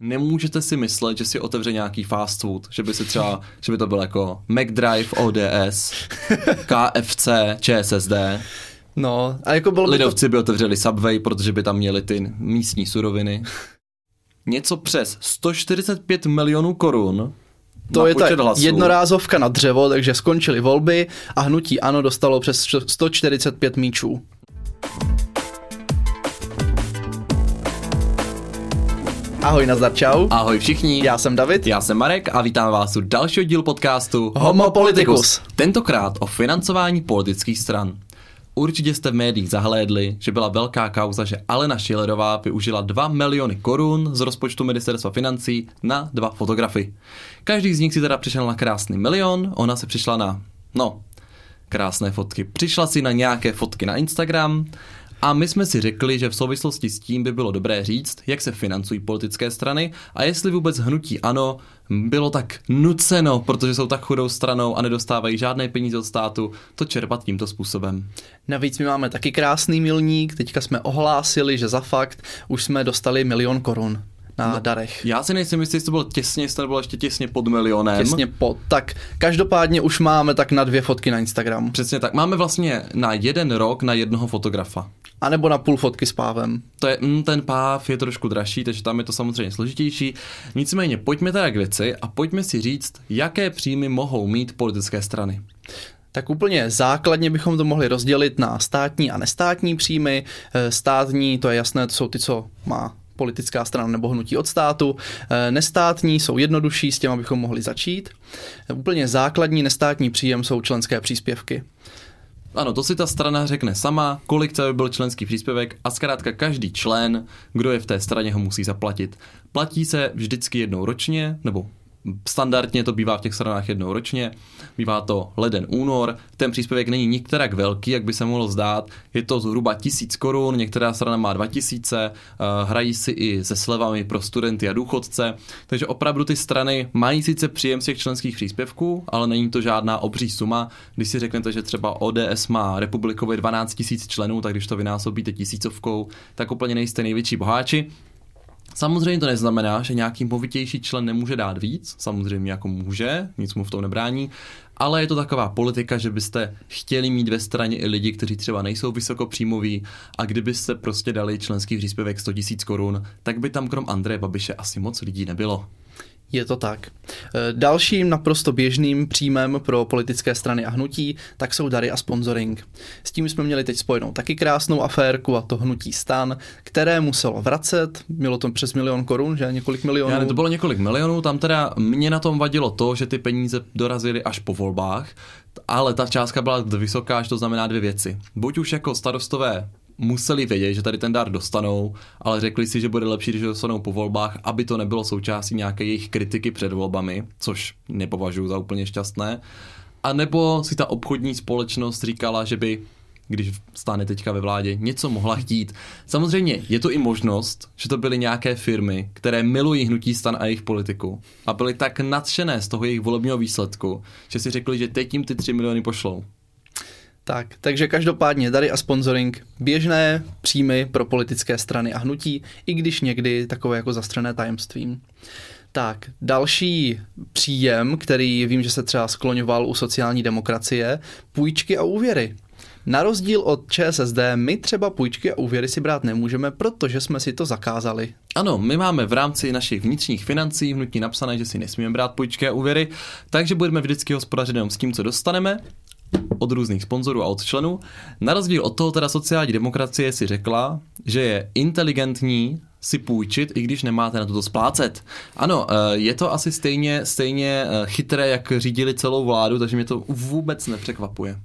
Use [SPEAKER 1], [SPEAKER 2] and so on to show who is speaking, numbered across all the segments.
[SPEAKER 1] Nemůžete si myslet, že si otevře nějaký fast food, že by si třeba, že by to byl jako McDrive ODS, KFC, ČSSD.
[SPEAKER 2] No, a jako bylo by to...
[SPEAKER 1] Lidovci by otevřeli Subway, protože by tam měli ty místní suroviny. Něco přes 145 milionů korun
[SPEAKER 2] To je ta
[SPEAKER 1] hlasů.
[SPEAKER 2] jednorázovka na dřevo, takže skončily volby a hnutí ANO dostalo přes 145 míčů. Ahoj, nazdar, čau.
[SPEAKER 1] Ahoj všichni,
[SPEAKER 2] Já jsem David.
[SPEAKER 1] já jsem Marek a vítám vás u dalšího dílu podcastu
[SPEAKER 2] Homo Politicus.
[SPEAKER 1] Tentokrát o financování politických stran. Určitě jste v médiích zahlédli, že byla velká kauza, že Alena Schillerová využila 2 miliony korun z rozpočtu ministerstva financí na dva fotografy. Každý z nich si teda přišel na krásný milion, ona se přišla na, no, krásné fotky. Přišla si na nějaké fotky na Instagram a my jsme si řekli, že v souvislosti s tím by bylo dobré říct, jak se financují politické strany a jestli vůbec hnutí ano bylo tak nuceno, protože jsou tak chudou stranou a nedostávají žádné peníze od státu, to čerpat tímto způsobem.
[SPEAKER 2] Navíc my máme taky krásný milník, teďka jsme ohlásili, že za fakt už jsme dostali milion korun na no, darech.
[SPEAKER 1] Já si nejsem jistý, jestli to bylo těsně, jestli to bylo ještě těsně pod milionem.
[SPEAKER 2] Těsně pod. Tak každopádně už máme tak na dvě fotky na Instagram.
[SPEAKER 1] Přesně tak. Máme vlastně na jeden rok na jednoho fotografa.
[SPEAKER 2] A nebo na půl fotky s pávem.
[SPEAKER 1] To je, mm, ten páv je trošku dražší, takže tam je to samozřejmě složitější. Nicméně pojďme teda k věci a pojďme si říct, jaké příjmy mohou mít politické strany.
[SPEAKER 2] Tak úplně základně bychom to mohli rozdělit na státní a nestátní příjmy. Eh, Státní, to je jasné, to jsou ty, co má politická strana nebo hnutí od státu. Eh, Nestátní jsou jednodušší, s těma bychom mohli začít. Úplně základní nestátní příjem jsou členské příspěvky.
[SPEAKER 1] Ano, to si ta strana řekne sama, kolik chce, aby byl členský příspěvek a zkrátka každý člen, kdo je v té straně, ho musí zaplatit. Platí se vždycky jednou ročně, nebo standardně to bývá v těch stranách jednou ročně, bývá to leden, únor, ten příspěvek není nikterak velký, jak by se mohlo zdát, je to zhruba tisíc korun, některá strana má 2000, eh, hrají si i se slevami pro studenty a důchodce, takže opravdu ty strany mají sice příjem z těch členských příspěvků, ale není to žádná obří suma. Když si řeknete, že třeba ODS má republikově 12 tisíc členů, tak když to vynásobíte tisícovkou, tak úplně nejste největší boháči. Samozřejmě to neznamená, že nějaký movitější člen nemůže dát víc, samozřejmě jako může, nic mu v tom nebrání, ale je to taková politika, že byste chtěli mít ve straně i lidi, kteří třeba nejsou vysokopříjmoví a kdybyste prostě dali členský příspěvek 100 000 korun, tak by tam krom Andreje Babiše asi moc lidí nebylo.
[SPEAKER 2] Je to tak. Eh, Dalším naprosto běžným příjmem pro politické strany a hnutí tak jsou dary a sponsoring. S tím jsme měli teď spojenou taky krásnou aférku a to hnutí stan, které muselo vracet. Mělo to přes milion korun, že několik milionů.
[SPEAKER 1] Já to bylo několik milionů, tam teda mě na tom vadilo to, že ty peníze dorazily až po volbách, ale ta částka byla vysoká, že to znamená dvě věci. Buď už jako starostové museli vědět, že tady ten dár dostanou, ale řekli si, že bude lepší, když ho dostanou po volbách, aby to nebylo součástí nějaké jejich kritiky před volbami, což nepovažuji za úplně šťastné. A nebo si ta obchodní společnost říkala, že by když stáne teďka ve vládě, něco mohla chtít. Samozřejmě je to i možnost, že to byly nějaké firmy, které milují hnutí stan a jejich politiku a byly tak nadšené z toho jejich volebního výsledku, že si řekli, že teď jim ty 3 miliony pošlou.
[SPEAKER 2] Tak, takže každopádně dary a sponsoring běžné příjmy pro politické strany a hnutí, i když někdy takové jako zastřené tajemstvím. Tak, další příjem, který vím, že se třeba skloňoval u sociální demokracie, půjčky a úvěry. Na rozdíl od ČSSD, my třeba půjčky a úvěry si brát nemůžeme, protože jsme si to zakázali.
[SPEAKER 1] Ano, my máme v rámci našich vnitřních financí hnutí napsané, že si nesmíme brát půjčky a úvěry, takže budeme vždycky hospodařit jenom s tím, co dostaneme od různých sponzorů a od členů. Na rozdíl od toho teda sociální demokracie si řekla, že je inteligentní si půjčit, i když nemáte na to splácet. Ano, eh, je to asi stejně, stejně eh, chytré, jak řídili celou vládu, takže mě to vůbec nepřekvapuje.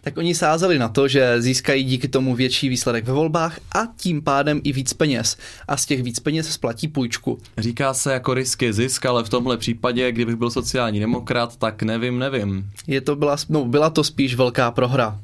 [SPEAKER 2] Tak oni sázeli na to, že získají díky tomu větší výsledek ve volbách a tím pádem i víc peněz. A z těch víc peněz splatí půjčku.
[SPEAKER 1] Říká se jako risk je zisk, ale v tomhle případě, kdybych byl sociální demokrat, tak nevím, nevím.
[SPEAKER 2] Je to byla, no, byla to spíš velká prohra.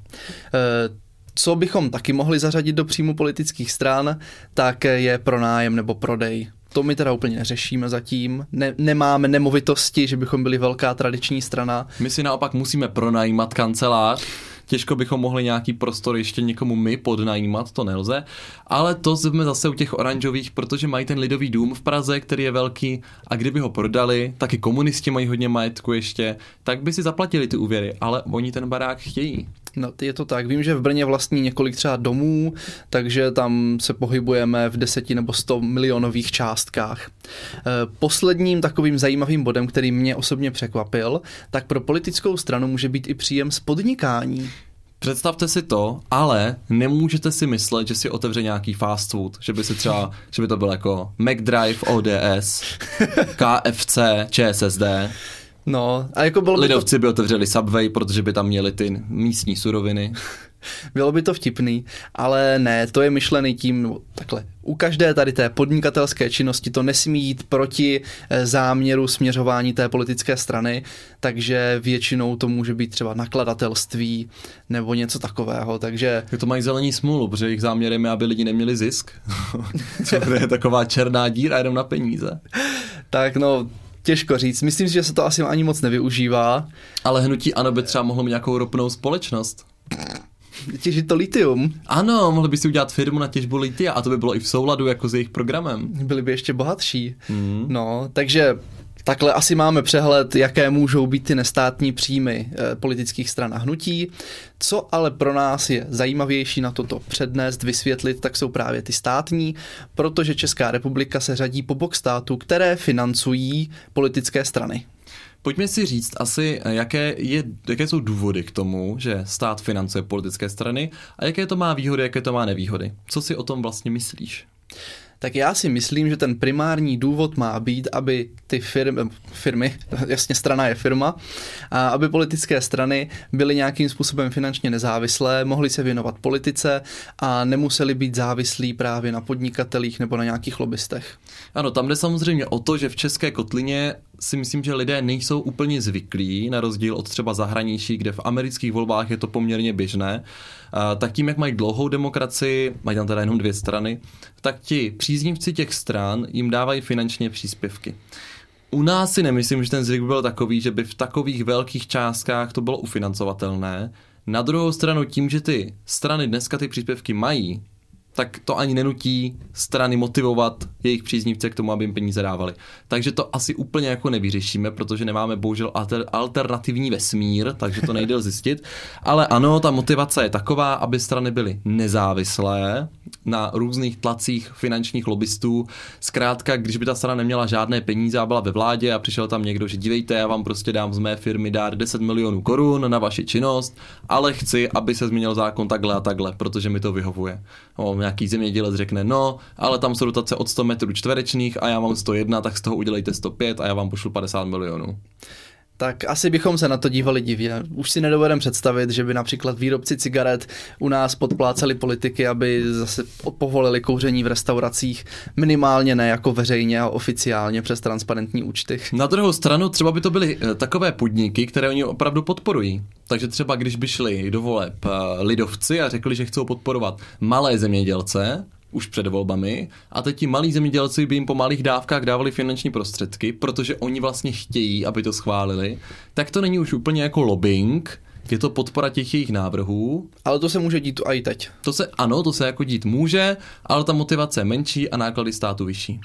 [SPEAKER 2] E, co bychom taky mohli zařadit do příjmu politických stran, tak je pronájem nebo prodej. To my teda úplně neřešíme zatím. Ne, nemáme nemovitosti, že bychom byli velká tradiční strana.
[SPEAKER 1] My si naopak musíme pronajímat kancelář, těžko bychom mohli nějaký prostor ještě někomu my podnajímat, to nelze, ale to jsme zase u těch oranžových, protože mají ten lidový dům v Praze, který je velký a kdyby ho prodali, taky komunisti mají hodně majetku ještě, tak by si zaplatili ty úvěry, ale oni ten barák chtějí.
[SPEAKER 2] No, je to tak. Vím, že v Brně vlastní několik třeba domů, takže tam se pohybujeme v deseti nebo sto milionových částkách. Eh, posledním takovým zajímavým bodem, který mě osobně překvapil, tak pro politickou stranu může být i příjem z podnikání.
[SPEAKER 1] Představte si to, ale nemůžete si myslet, že si otevře nějaký fast food, že by si třeba, že by to byl jako McDrive ODS, KFC, ČSSD,
[SPEAKER 2] No, a jako bylo
[SPEAKER 1] Lidovci by, to... by otevřeli Subway, protože by tam měli ty místní suroviny.
[SPEAKER 2] Bylo by to vtipný, ale ne, to je myšlený tím, takhle, u každé tady té podnikatelské činnosti to nesmí jít proti eh, záměru směřování té politické strany, takže většinou to může být třeba nakladatelství nebo něco takového, takže...
[SPEAKER 1] To mají zelení smůlu, protože jejich záměrem je, aby lidi neměli zisk. to je taková černá díra jenom na peníze.
[SPEAKER 2] tak no, Těžko říct. Myslím si, že se to asi ani moc nevyužívá.
[SPEAKER 1] Ale hnutí ano by třeba mohlo mít nějakou ropnou společnost.
[SPEAKER 2] Těžit to litium.
[SPEAKER 1] Ano, mohli by si udělat firmu na těžbu litia a to by bylo i v souladu jako s jejich programem.
[SPEAKER 2] Byli by ještě bohatší. Mm. No, takže Takhle asi máme přehled, jaké můžou být ty nestátní příjmy eh, politických stran a hnutí. Co ale pro nás je zajímavější na toto přednést, vysvětlit, tak jsou právě ty státní, protože Česká republika se řadí po bok států, které financují politické strany.
[SPEAKER 1] Pojďme si říct asi, jaké, je, jaké jsou důvody k tomu, že stát financuje politické strany a jaké to má výhody, jaké to má nevýhody. Co si o tom vlastně myslíš?
[SPEAKER 2] Tak já si myslím, že ten primární důvod má být, aby ty firmy, firmy jasně strana je firma, a aby politické strany byly nějakým způsobem finančně nezávislé, mohly se věnovat politice a nemuseli být závislí právě na podnikatelích nebo na nějakých lobbystech.
[SPEAKER 1] Ano, tam jde samozřejmě o to, že v České kotlině si myslím, že lidé nejsou úplně zvyklí, na rozdíl od třeba zahraničí, kde v amerických volbách je to poměrně běžné, tak tím, jak mají dlouhou demokracii, mají tam teda jenom dvě strany, tak ti příznivci těch stran jim dávají finančně příspěvky. U nás si nemyslím, že ten zvyk byl takový, že by v takových velkých částkách to bylo ufinancovatelné. Na druhou stranu tím, že ty strany dneska ty příspěvky mají, tak to ani nenutí strany motivovat jejich příznivce k tomu, aby jim peníze dávali. Takže to asi úplně jako nevyřešíme, protože nemáme bohužel alter, alternativní vesmír, takže to nejde zjistit. Ale ano, ta motivace je taková, aby strany byly nezávislé na různých tlacích finančních lobbystů. Zkrátka, když by ta strana neměla žádné peníze a byla ve vládě a přišel tam někdo, že dívejte, já vám prostě dám z mé firmy dát 10 milionů korun na vaši činnost, ale chci, aby se změnil zákon takhle a takhle, protože mi to vyhovuje. No, nějaký zemědělec řekne, no, ale tam jsou dotace od 100 metrů čtverečných a já mám 101, tak z toho udělejte 105 a já vám pošlu 50 milionů
[SPEAKER 2] tak asi bychom se na to dívali divně. Už si nedovedeme představit, že by například výrobci cigaret u nás podpláceli politiky, aby zase povolili kouření v restauracích, minimálně ne jako veřejně a oficiálně přes transparentní účty.
[SPEAKER 1] Na druhou stranu třeba by to byly eh, takové podniky, které oni opravdu podporují. Takže třeba když by šli do voleb eh, lidovci a řekli, že chcou podporovat malé zemědělce, už před volbami a teď ti malí zemědělci by jim po malých dávkách dávali finanční prostředky, protože oni vlastně chtějí, aby to schválili, tak to není už úplně jako lobbying, je to podpora těch jejich návrhů.
[SPEAKER 2] Ale to se může dít i teď.
[SPEAKER 1] To se, ano, to se jako dít může, ale ta motivace je menší a náklady státu vyšší.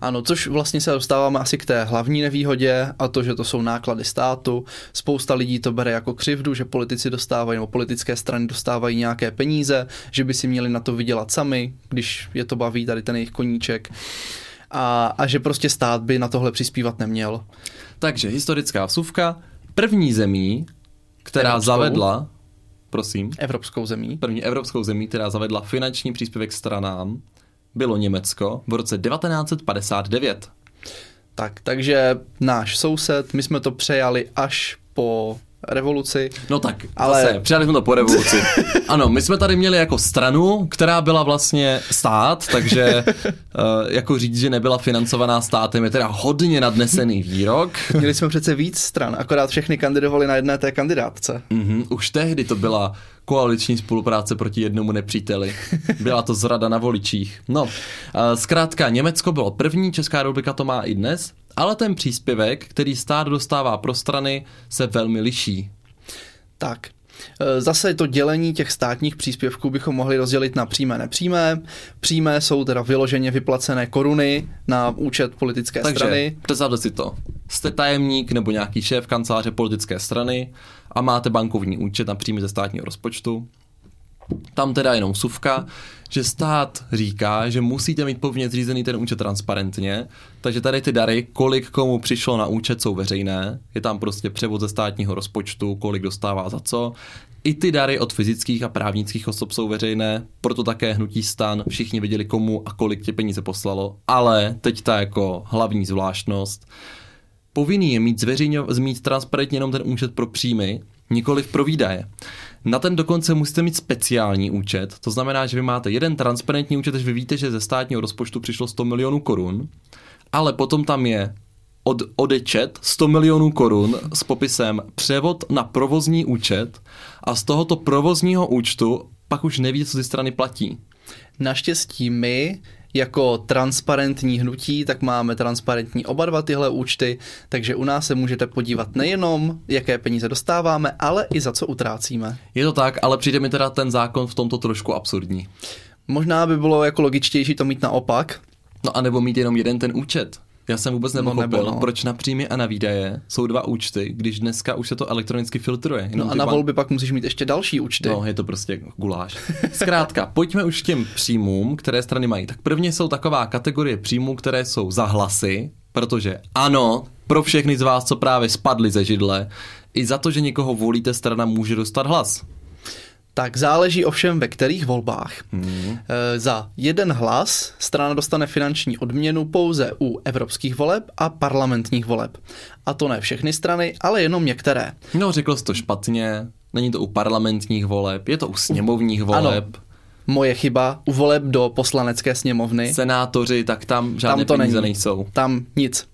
[SPEAKER 2] Ano, což vlastně se dostáváme asi k té hlavní nevýhodě a to, že to jsou náklady státu. Spousta lidí to bere jako křivdu, že politici dostávají nebo politické strany dostávají nějaké peníze, že by si měli na to vydělat sami, když je to baví tady ten jejich koníček. A, a že prostě stát by na tohle přispívat neměl.
[SPEAKER 1] Takže historická vsuvka. První zemí, která Evropskou. zavedla, prosím.
[SPEAKER 2] Evropskou zemí.
[SPEAKER 1] První evropskou zemí, která zavedla finanční příspěvek stranám, bylo Německo v roce 1959.
[SPEAKER 2] Tak, takže náš soused, my jsme to přejali až po revoluci.
[SPEAKER 1] No tak, ale... zase, přijali jsme to po revoluci. Ano, my jsme tady měli jako stranu, která byla vlastně stát, takže uh, jako říct, že nebyla financovaná státem je teda hodně nadnesený výrok.
[SPEAKER 2] Měli jsme přece víc stran, akorát všechny kandidovali na jedné té kandidátce.
[SPEAKER 1] Mm-hmm, už tehdy to byla koaliční spolupráce proti jednomu nepříteli. Byla to zrada na voličích. No, uh, zkrátka, Německo bylo první, Česká republika to má i dnes ale ten příspěvek, který stát dostává pro strany, se velmi liší.
[SPEAKER 2] Tak, E, zase to dělení těch státních příspěvků bychom mohli rozdělit na přímé nepřímé. Přímé jsou teda vyloženě vyplacené koruny na účet politické
[SPEAKER 1] Takže,
[SPEAKER 2] strany.
[SPEAKER 1] představte si to. Jste tajemník nebo nějaký šéf kanceláře politické strany a máte bankovní účet na příjmy ze státního rozpočtu. Tam teda jenom suvka, že stát říká, že musíte mít povinně zřízený ten účet transparentně, takže tady ty dary, kolik komu přišlo na účet, jsou veřejné. Je tam prostě převod ze státního rozpočtu, kolik dostává za co. I ty dary od fyzických a právnických osob jsou veřejné, proto také hnutí stan, všichni viděli komu a kolik tě peníze poslalo, ale teď ta jako hlavní zvláštnost, povinný je mít, zveřejňo, mít transparentně jenom ten účet pro příjmy, nikoli pro výdaje. Na ten dokonce musíte mít speciální účet, to znamená, že vy máte jeden transparentní účet, že vy víte, že ze státního rozpočtu přišlo 100 milionů korun, ale potom tam je od, odečet 100 milionů korun s popisem převod na provozní účet a z tohoto provozního účtu pak už neví, co ze strany platí.
[SPEAKER 2] Naštěstí my jako transparentní hnutí, tak máme transparentní oba dva tyhle účty, takže u nás se můžete podívat nejenom, jaké peníze dostáváme, ale i za co utrácíme.
[SPEAKER 1] Je to tak, ale přijde mi teda ten zákon v tomto trošku absurdní.
[SPEAKER 2] Možná by bylo jako logičtější to mít naopak.
[SPEAKER 1] No a nebo mít jenom jeden ten účet. Já jsem vůbec
[SPEAKER 2] No,
[SPEAKER 1] nepochopil,
[SPEAKER 2] nebo no.
[SPEAKER 1] proč na příjmy a na výdaje jsou dva účty, když dneska už se to elektronicky filtruje. Jenom
[SPEAKER 2] No a na
[SPEAKER 1] ban-
[SPEAKER 2] volby pak musíš mít ještě další účty.
[SPEAKER 1] No, je to prostě guláš. Zkrátka, pojďme už k těm příjmům, které strany mají. Tak prvně jsou taková kategorie příjmů, které jsou za hlasy, protože ano, pro všechny z vás, co právě spadli ze židle, i za to, že někoho volíte, strana může dostat hlas.
[SPEAKER 2] Tak záleží ovšem ve kterých volbách.
[SPEAKER 1] Hmm.
[SPEAKER 2] E, za jeden hlas strana dostane finanční odměnu pouze u evropských voleb a parlamentních voleb. A to ne všechny strany, ale jenom některé.
[SPEAKER 1] No, řekl jsi to špatně, není to u parlamentních voleb, je to u sněmovních voleb.
[SPEAKER 2] Ano. Moje chyba, u voleb do poslanecké sněmovny.
[SPEAKER 1] Senátoři, tak tam žádné
[SPEAKER 2] Tam to
[SPEAKER 1] peníze
[SPEAKER 2] není.
[SPEAKER 1] nejsou.
[SPEAKER 2] Tam nic.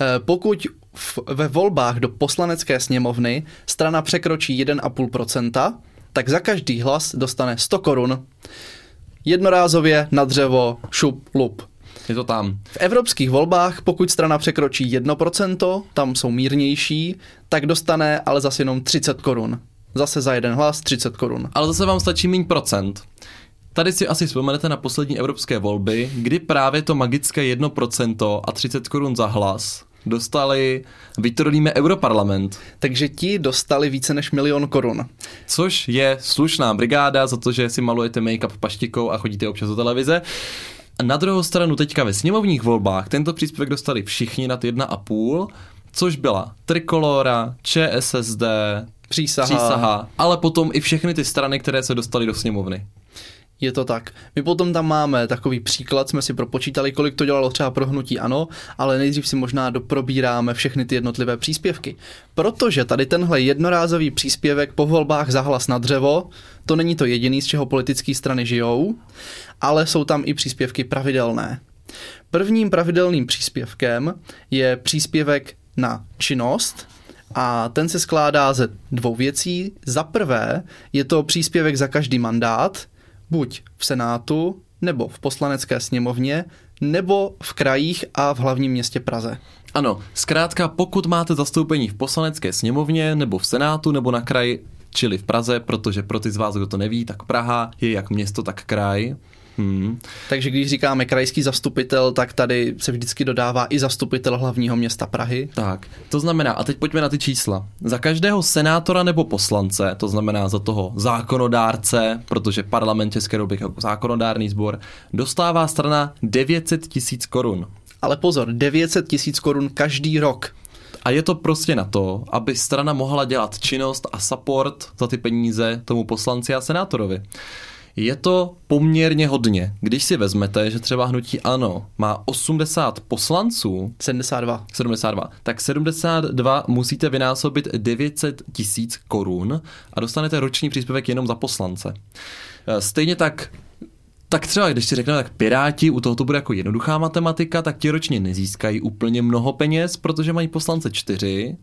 [SPEAKER 2] E, Pokud v, ve volbách do poslanecké sněmovny strana překročí 1,5%, tak za každý hlas dostane 100 korun. Jednorázově na dřevo, šup, lup.
[SPEAKER 1] Je to tam.
[SPEAKER 2] V evropských volbách, pokud strana překročí 1%, tam jsou mírnější, tak dostane ale zase jenom 30 korun. Zase za jeden hlas 30 korun.
[SPEAKER 1] Ale zase vám stačí méně procent. Tady si asi vzpomenete na poslední evropské volby, kdy právě to magické 1% a 30 korun za hlas dostali vytrolíme Europarlament,
[SPEAKER 2] Takže ti dostali více než milion korun.
[SPEAKER 1] což je slušná brigáda za to, že si malujete make-up paštikou a chodíte občas do televize. Na druhou stranu teďka ve sněmovních volbách tento příspěvek dostali všichni nad 1,5, což byla Trikolora, ČSSD,
[SPEAKER 2] Přísaha.
[SPEAKER 1] Přísaha, ale potom i všechny ty strany, které se dostaly do sněmovny.
[SPEAKER 2] Je to tak. My potom tam máme takový příklad, jsme si propočítali, kolik to dělalo třeba pro hnutí ano, ale nejdřív si možná doprobíráme všechny ty jednotlivé příspěvky. Protože tady tenhle jednorázový příspěvek po volbách za hlas na dřevo, to není to jediný, z čeho politické strany žijou, ale jsou tam i příspěvky pravidelné. Prvním pravidelným příspěvkem je příspěvek na činnost, a ten se skládá ze dvou věcí. Za prvé je to příspěvek za každý mandát, buď v Senátu, nebo v poslanecké sněmovně, nebo v krajích a v hlavním městě Praze.
[SPEAKER 1] Ano, zkrátka pokud máte zastoupení v poslanecké sněmovně, nebo v Senátu, nebo na kraji, čili v Praze, protože pro ty z vás, kdo to neví, tak Praha je jak město, tak kraj. Hmm.
[SPEAKER 2] Takže když říkáme krajský zastupitel, tak tady se vždycky dodává i zastupitel hlavního města Prahy.
[SPEAKER 1] Tak, to znamená, a teď pojďme na ty čísla. Za každého senátora nebo poslance, to znamená za toho zákonodárce, protože parlament České republiky jako zákonodárný sbor, dostává strana 900 tisíc korun.
[SPEAKER 2] Ale pozor, 900 tisíc korun každý rok.
[SPEAKER 1] A je to prostě na to, aby strana mohla dělat činnost a support za ty peníze tomu poslanci a senátorovi. Je to poměrně hodně. Když si vezmete, že třeba hnutí ANO má 80 poslanců,
[SPEAKER 2] 72.
[SPEAKER 1] 72, tak 72 musíte vynásobit 900 tisíc korun a dostanete roční příspěvek jenom za poslance. E, Stejně tak tak třeba, když si řekneme, tak Piráti, u toho to bude jako jednoduchá matematika, tak ti ročně nezískají úplně mnoho peněz, protože mají poslance čtyři.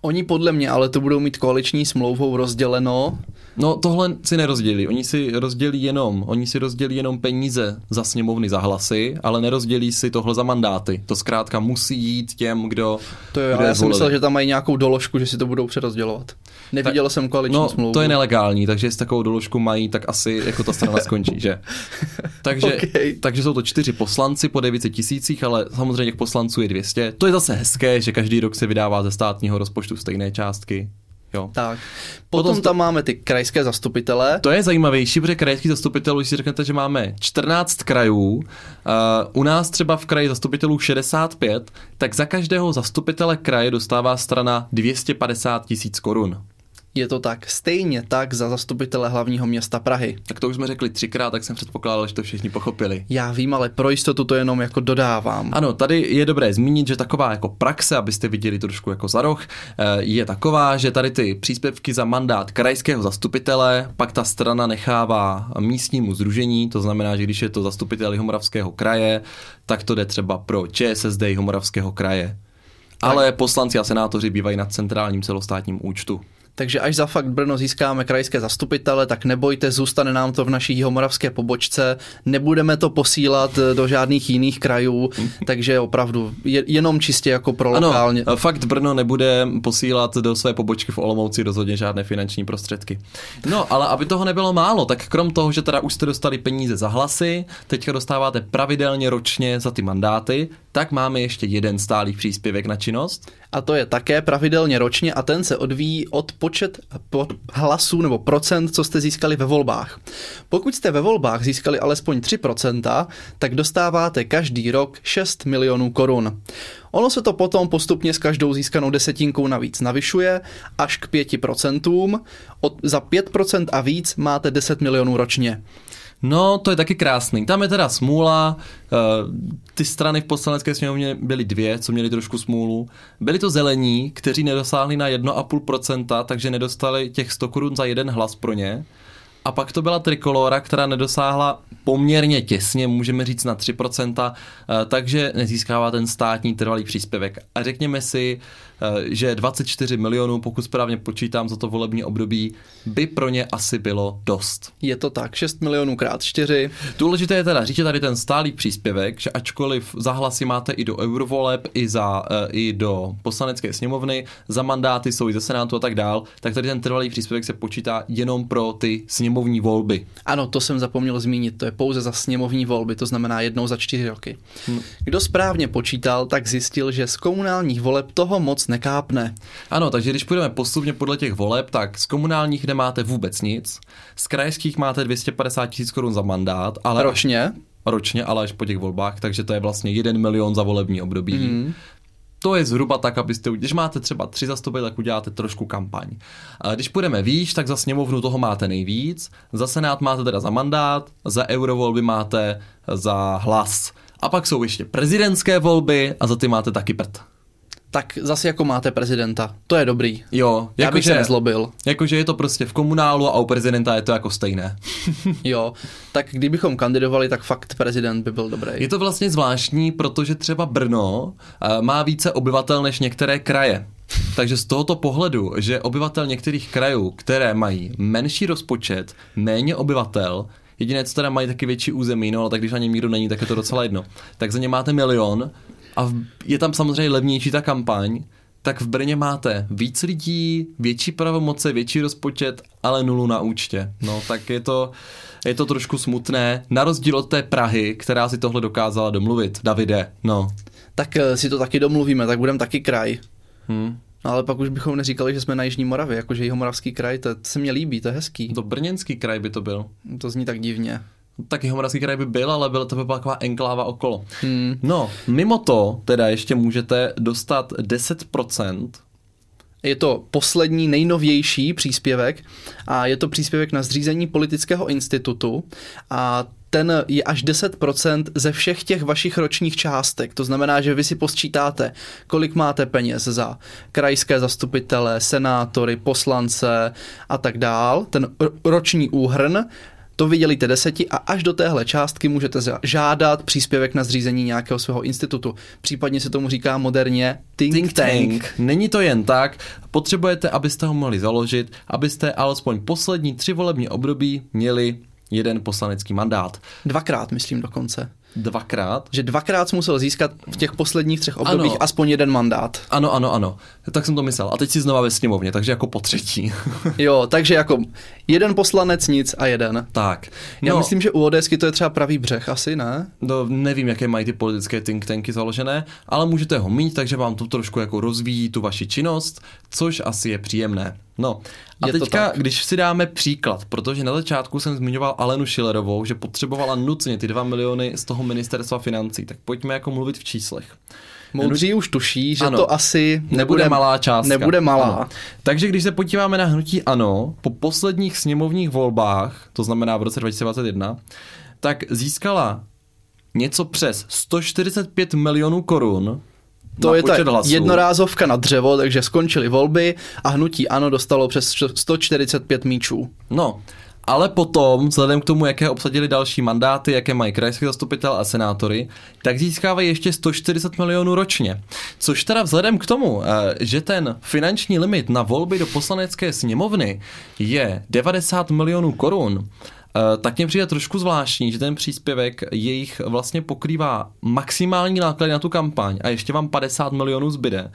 [SPEAKER 2] Oni podle mě ale to budou mít koaliční smlouvou rozděleno.
[SPEAKER 1] No tohle si nerozdělí, oni si rozdělí jenom, oni si rozdělí jenom peníze za sněmovny za hlasy, ale nerozdělí si tohle za mandáty. To zkrátka musí jít těm, kdo,
[SPEAKER 2] To jo,
[SPEAKER 1] kdo
[SPEAKER 2] já jsem myslel, že tam mají nějakou doložku, že si to budou přerozdělovat. Neviděl jsem koaliční
[SPEAKER 1] No,
[SPEAKER 2] smlouvu.
[SPEAKER 1] to je nelegální, takže jestli takovou doložku mají, tak asi jako ta strana skončí, že? Takže,
[SPEAKER 2] Okay.
[SPEAKER 1] takže jsou to čtyři poslanci po 900 tisících, ale samozřejmě těch poslanců je 200. To je zase hezké, že každý rok se vydává ze státního rozpočtu stejné částky. Jo.
[SPEAKER 2] Tak. Potom,
[SPEAKER 1] Potom
[SPEAKER 2] tam máme ty krajské zastupitele.
[SPEAKER 1] To je zajímavější, protože krajský zastupitelů, když si řeknete, že máme 14 krajů, uh, u nás třeba v kraji zastupitelů 65, tak za každého zastupitele kraje dostává strana 250 tisíc korun.
[SPEAKER 2] Je to tak. Stejně tak za zastupitele hlavního města Prahy.
[SPEAKER 1] Tak to už jsme řekli třikrát, tak jsem předpokládal, že to všichni pochopili.
[SPEAKER 2] Já vím, ale pro jistotu to jenom jako dodávám.
[SPEAKER 1] Ano, tady je dobré zmínit, že taková jako praxe, abyste viděli trošku jako za roh, eh, je taková, že tady ty příspěvky za mandát krajského zastupitele, pak ta strana nechává místnímu združení, to znamená, že když je to zastupitel Jihomoravského kraje, tak to jde třeba pro ČSSD Jihomoravského kraje. Ale poslanci a senátoři bývají na centrálním celostátním účtu.
[SPEAKER 2] Takže až za fakt Brno získáme krajské zastupitele, tak nebojte, zůstane nám to v naší jihomoravské pobočce, nebudeme to posílat eh, do žádných jiných krajů, takže opravdu je, jenom čistě jako pro
[SPEAKER 1] Ano,
[SPEAKER 2] lokálně.
[SPEAKER 1] fakt Brno nebude posílat do své pobočky v Olomouci rozhodně žádné finanční prostředky. No, ale aby toho nebylo málo, tak krom toho, že teda už jste dostali peníze za hlasy, teďka dostáváte pravidelně ročně za ty mandáty, tak máme ještě jeden stálý příspěvek na činnost.
[SPEAKER 2] A to je také pravidelně ročně a ten se odvíjí od počet po- hlasů nebo procent, co jste získali ve volbách. Pokud jste ve volbách získali alespoň 3%, tak dostáváte každý rok 6 milionů korun. Ono se to potom postupně s každou získanou desetinkou navíc navyšuje až k 5%. Od, za 5% a víc máte 10 milionů ročně.
[SPEAKER 1] No, to je taky krásný. Tam je teda smůla, eh, ty strany v poslanecké sněmovně byly dvě, co měly trošku smůlu. Byli to zelení, kteří nedosáhli na 1,5%, takže nedostali těch 100 korun za jeden hlas pro ně. A pak to byla trikolora, která nedosáhla poměrně těsně, můžeme říct na 3%, eh, takže nezískává ten státní trvalý příspěvek. A řekněme si, že 24 milionů, pokud správně počítám za to volební období, by pro ně asi bylo dost.
[SPEAKER 2] Je to tak, 6 milionů krát 4.
[SPEAKER 1] Důležité je teda říct, že tady ten stálý příspěvek, že ačkoliv za hlasy máte i do eurovoleb, i, za, e, i do poslanecké sněmovny, za mandáty jsou i ze senátu a tak dál, tak tady ten trvalý příspěvek se počítá jenom pro ty sněmovní volby.
[SPEAKER 2] Ano, to jsem zapomněl zmínit, to je pouze za sněmovní volby, to znamená jednou za čtyři roky. Kdo správně počítal, tak zjistil, že z komunálních voleb toho moc nekápne.
[SPEAKER 1] Ano, takže když půjdeme postupně podle těch voleb, tak z komunálních nemáte vůbec nic, z krajských máte 250 tisíc korun za mandát, ale
[SPEAKER 2] Ročně?
[SPEAKER 1] ročně, ale až po těch volbách, takže to je vlastně 1 milion za volební období. Mm. To je zhruba tak, abyste, když máte třeba tři zastupitele, tak uděláte trošku kampaň. A když půjdeme výš, tak za sněmovnu toho máte nejvíc, za senát máte teda za mandát, za eurovolby máte za hlas. A pak jsou ještě prezidentské volby a za ty máte taky prd.
[SPEAKER 2] Tak zase jako máte prezidenta, to je dobrý.
[SPEAKER 1] Jo,
[SPEAKER 2] Já bych se nezlobil.
[SPEAKER 1] Jakože je to prostě v komunálu a u prezidenta je to jako stejné.
[SPEAKER 2] Jo, tak kdybychom kandidovali, tak fakt prezident by byl dobrý.
[SPEAKER 1] Je to vlastně zvláštní, protože třeba Brno eh, má více obyvatel než některé kraje. Takže z tohoto pohledu, že obyvatel některých krajů, které mají menší rozpočet, méně obyvatel, jediné, co teda mají taky větší území, no ale tak když na něm nikdo není, tak je to docela jedno. Tak za ně máte milion a je tam samozřejmě levnější ta kampaň, tak v Brně máte víc lidí, větší pravomoce, větší rozpočet, ale nulu na účtě. No tak je to, je to trošku smutné, na rozdíl od té Prahy, která si tohle dokázala domluvit. Davide, no.
[SPEAKER 2] Tak eh, si to taky domluvíme, tak budeme taky kraj.
[SPEAKER 1] Hm.
[SPEAKER 2] No ale pak už bychom neříkali, že jsme na Jižní Moravě, jakože Jihomoravský kraj, to, to se mně líbí, to je hezký.
[SPEAKER 1] To brněnský kraj by to byl.
[SPEAKER 2] To zní tak divně.
[SPEAKER 1] Tak Jihomoravský kraj by byl, ale byl to by byla taková enkláva okolo.
[SPEAKER 2] Hmm.
[SPEAKER 1] No, mimo to teda ještě můžete dostat 10%
[SPEAKER 2] Je to poslední, nejnovější příspěvek a je to příspěvek na zřízení politického institutu a ten je až 10% ze všech těch vašich ročních částek. To znamená, že vy si posčítáte, kolik máte peněz za krajské zastupitele, senátory, poslance a tak dál. Ten ro- roční úhrn to vydělíte deseti a až do téhle částky můžete žádat příspěvek na zřízení nějakého svého institutu. Případně se tomu říká moderně think,
[SPEAKER 1] think tank. Není to jen tak, potřebujete, abyste ho mohli založit, abyste alespoň poslední tři volební období měli jeden poslanecký mandát.
[SPEAKER 2] Dvakrát, myslím dokonce.
[SPEAKER 1] Dvakrát?
[SPEAKER 2] Že dvakrát jsi musel získat v těch posledních třech obdobích
[SPEAKER 1] Ano.
[SPEAKER 2] aspoň jeden mandát.
[SPEAKER 1] Ano, ano, ano. Tak jsem to myslel. A teď si znova ve sněmovně, takže jako po třetí.
[SPEAKER 2] Jo, takže jako jeden poslanec nic a jeden.
[SPEAKER 1] tak.
[SPEAKER 2] Já
[SPEAKER 1] No,
[SPEAKER 2] myslím, že u ODSky to je třeba pravý břeh, asi ne?
[SPEAKER 1] No, nevím, jaké mají ty politické think tanky založené, ale můžete ho mít, takže vám to trošku jako rozvíjí tu vaši činnost, což asi je příjemné. No a
[SPEAKER 2] Je
[SPEAKER 1] teďka, když si dáme příklad, protože na začátku jsem zmiňoval Alenu Schillerovou, že potřebovala nutně ty 2 miliony z toho ministerstva financí, tak pojďme jako mluvit v číslech.
[SPEAKER 2] Moudří už tuší, že
[SPEAKER 1] Ano.
[SPEAKER 2] to asi nebude,
[SPEAKER 1] Nebude malá částka.
[SPEAKER 2] Nebude malá.
[SPEAKER 1] Ano. Takže když se podíváme na hnutí ANO, po posledních sněmovních volbách, to znamená v roce 2021, tak získala něco přes 145 milionů korun
[SPEAKER 2] To je ta
[SPEAKER 1] hlasů.
[SPEAKER 2] jednorázovka na dřevo, takže skončily volby a hnutí ANO dostalo přes 145 míčů.
[SPEAKER 1] No, ale potom, vzhledem k tomu, jaké obsadili další mandáty, jaké mají krajské zastupitel a senátory, tak získávají ještě 140 milionů ročně. Což teda vzhledem k tomu, eh, že ten finanční limit na volby do poslanecké sněmovny je 90 milionů korun, tak mě přijde trošku zvláštní, že ten příspěvek jejich vlastně pokrývá maximální náklady na tu kampaň a ještě vám 50 milionů zbyde.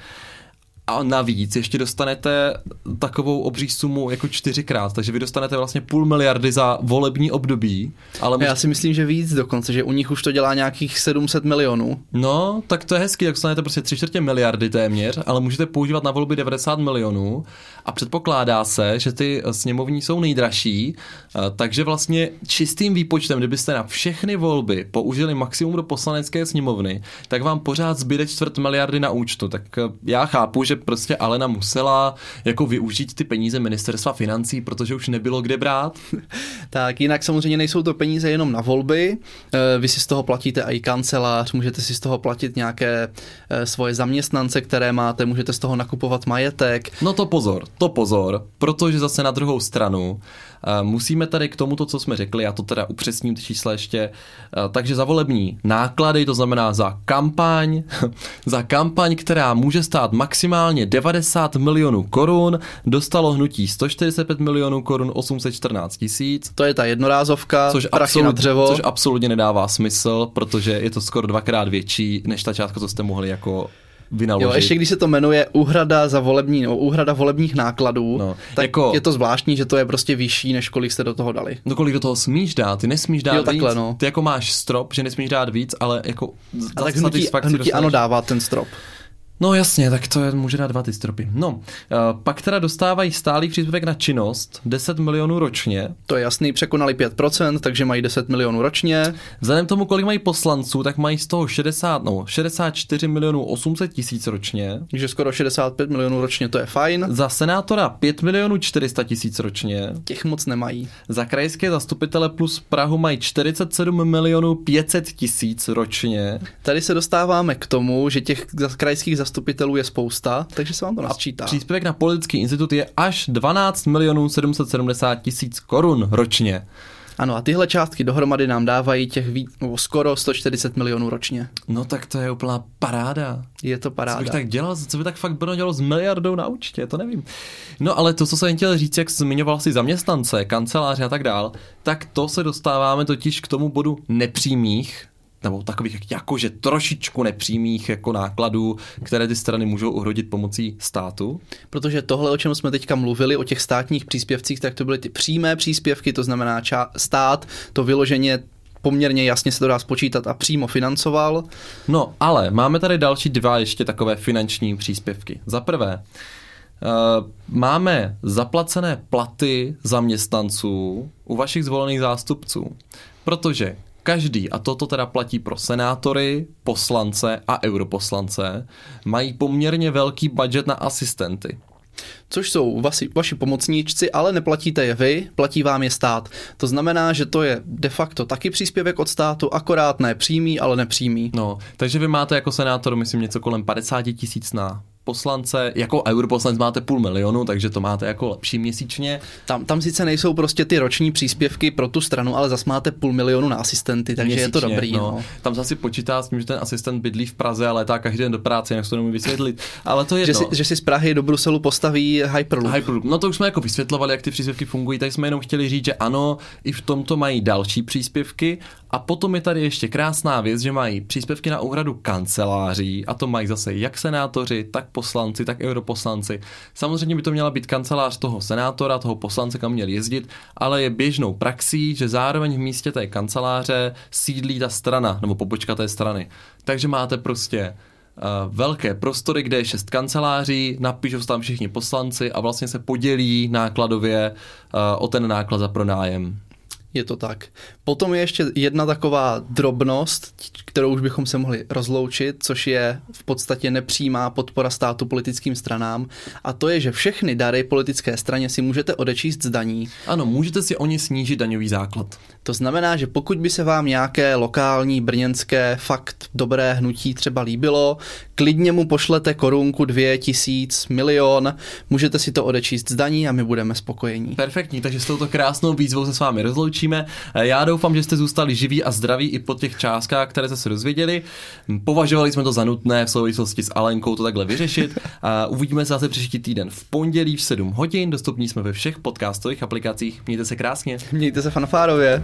[SPEAKER 1] A navíc ještě dostanete takovou obří sumu jako čtyřikrát, takže vy dostanete vlastně půl miliardy za volební období, ale
[SPEAKER 2] Já si myslím, že víc dokonce, že u nich už to dělá nějakých 700 milionů.
[SPEAKER 1] No, tak to je hezký, tak dostanete prostě tři čtvrtě miliardy téměř, ale můžete používat na volby 90 milionů a předpokládá se, že ty sněmovní jsou nejdražší, eh, takže vlastně čistým výpočtem, kdybyste na všechny volby použili maximum do poslanecké sněmovny, tak vám pořád zbyde čtvrt miliardy na účtu. Tak eh, já chápu, že prostě Alena musela jako využít ty peníze ministerstva financí, protože už nebylo kde brát.
[SPEAKER 2] Tak jinak samozřejmě nejsou to peníze jenom na volby, Eh, vy si z toho platíte i kancelář, můžete si z toho platit nějaké eh, svoje zaměstnance, které máte, můžete z toho nakupovat majetek.
[SPEAKER 1] No to pozor, to pozor, protože zase na druhou stranu musíme tady k tomuto, co jsme řekli, já to teda upřesním ty čísla ještě, uh, takže za volební náklady, to znamená za kampaň, za kampaň, která může stát maximálně 90 milionů korun, dostalo hnutí 145 milionů korun 814 tisíc,
[SPEAKER 2] To je ta jednorázovka,
[SPEAKER 1] což,
[SPEAKER 2] prachy na dřevo.
[SPEAKER 1] což absolutně nedává smysl, protože je to skoro dvakrát větší než ta částka, co jste mohli jako vynaložit.
[SPEAKER 2] Jo, ještě když se to jmenuje úhrada za volební, nebo úhrada volebních nákladů,
[SPEAKER 1] No,
[SPEAKER 2] tak
[SPEAKER 1] jako-
[SPEAKER 2] je to zvláštní, že to je prostě vyšší, než kolik jste do toho dali.
[SPEAKER 1] No kolik do toho smíš dát? Ty nesmíš dát
[SPEAKER 2] Jo,
[SPEAKER 1] víc.
[SPEAKER 2] takhle, no.
[SPEAKER 1] Ty jako máš strop, že nesmíš dát víc, ale jako za
[SPEAKER 2] A tak hnutí, hnutí
[SPEAKER 1] dostaneš-
[SPEAKER 2] ano dává ten strop.
[SPEAKER 1] No jasně, tak to je, může dát dva ty stropy. No, uh, pak teda dostávají stálý příspěvek na činnost, 10 milionů ročně.
[SPEAKER 2] To je jasný, překonali 5%, takže mají 10 milionů ročně.
[SPEAKER 1] Vzhledem tomu, kolik mají poslanců, tak mají z toho 60, no, 64 milionů 800 tisíc ročně.
[SPEAKER 2] Takže skoro 65 milionů ročně, to je fajn.
[SPEAKER 1] Za senátora 5 milionů 400 tisíc ročně.
[SPEAKER 2] Těch moc nemají.
[SPEAKER 1] Za krajské zastupitele plus Prahu mají 47 milionů 500 tisíc ročně.
[SPEAKER 2] Tady se dostáváme k tomu, že těch za- krajských zastupitelů je spousta, takže se vám to nasčítá.
[SPEAKER 1] Příspěvek na politický institut je až 12 milionů 770 tisíc korun ročně.
[SPEAKER 2] Ano, a tyhle částky dohromady nám dávají těch víc, nebo skoro 140 milionů ročně.
[SPEAKER 1] No tak to je úplná paráda.
[SPEAKER 2] Je to
[SPEAKER 1] Co
[SPEAKER 2] paráda.
[SPEAKER 1] bych tak dělal, co by tak fakt Brno dělalo s miliardou na účtě, to nevím. No ale to, co jsem chtěl říct, jak zmiňoval si zaměstnance, kanceláře a tak dál, tak to se dostáváme totiž k tomu bodu nepřímých, nebo takových jakože trošičku nepřímých jako nákladů, které ty strany můžou uhrodit pomocí státu.
[SPEAKER 2] Protože tohle, o čem jsme teďka mluvili, o těch státních příspěvcích, tak to byly ty přímé příspěvky, to znamená ča- stát to vyloženě poměrně jasně se to dá spočítat a přímo financoval.
[SPEAKER 1] No, ale máme tady další dva ještě takové finanční příspěvky. Za prvé, Uh, máme zaplacené platy zaměstnanců u vašich zvolených zástupců, protože každý, a toto teda platí pro senátory, poslance a europoslance, mají poměrně velký budget na asistenty.
[SPEAKER 2] Což jsou vasi, vaši pomocníčci, ale neplatíte je vy, platí vám je stát. To znamená, že to je de facto taky příspěvek od státu, akorát ne přímý, ale nepřímý.
[SPEAKER 1] No, takže vy máte jako senátor, myslím, něco kolem 50 tisíc na poslance, jako europoslanec máte půl milionu, takže to máte jako lepší měsíčně.
[SPEAKER 2] Tam, tam sice nejsou prostě ty roční příspěvky pro tu stranu, ale zase máte půl milionu na asistenty, takže měsíčně, je to dobrý. No. No.
[SPEAKER 1] Tam zase počítá s tím, že ten asistent bydlí v Praze a letá každý den do práce, jak to nemůžu vysvětlit. Ale to je
[SPEAKER 2] že, si, že si z Prahy do Bruselu postaví Hyperloop.
[SPEAKER 1] Hyperloop. No to už jsme jako vysvětlovali, jak ty příspěvky fungují, tak jsme jenom chtěli říct, že ano, i v tomto mají další příspěvky a potom je tady ještě krásná věc, že mají příspěvky na úhradu kanceláří a to mají zase jak senátoři, tak poslanci, tak europoslanci. Samozřejmě by to měla být kancelář toho senátora, toho poslance, kam měl jezdit, ale je běžnou praxí, že zároveň v místě té kanceláře sídlí ta strana nebo pobočka té strany. Takže máte prostě Uh, velké prostory, kde je šest kanceláří, napíšou tam všichni poslanci a vlastně se podělí nákladově uh, o ten náklad za pronájem.
[SPEAKER 2] Je to tak. Potom je ještě jedna taková drobnost, kterou už bychom se mohli rozloučit, což je v podstatě nepřímá podpora státu politickým stranám. A to je, že všechny dary politické straně si můžete odečíst z daní.
[SPEAKER 1] Ano, můžete si oni snížit daňový základ.
[SPEAKER 2] To znamená, že pokud by se vám nějaké lokální brněnské fakt dobré hnutí třeba líbilo, klidně mu pošlete korunku, dvě, tisíc, milion, můžete si to odečíst z daní a my budeme spokojení.
[SPEAKER 1] Perfektní, takže s touto krásnou výzvou se s vámi rozloučíme. Já doufám, že jste zůstali živí a zdraví i po těch částkách, které jste se dozvěděli. Považovali jsme to za nutné v souvislosti s Alenkou to takhle vyřešit. A uvidíme se zase příští týden v pondělí v 7 hodin. Dostupní jsme ve všech podcastových aplikacích. Mějte se krásně.
[SPEAKER 2] Mějte se fanfárově.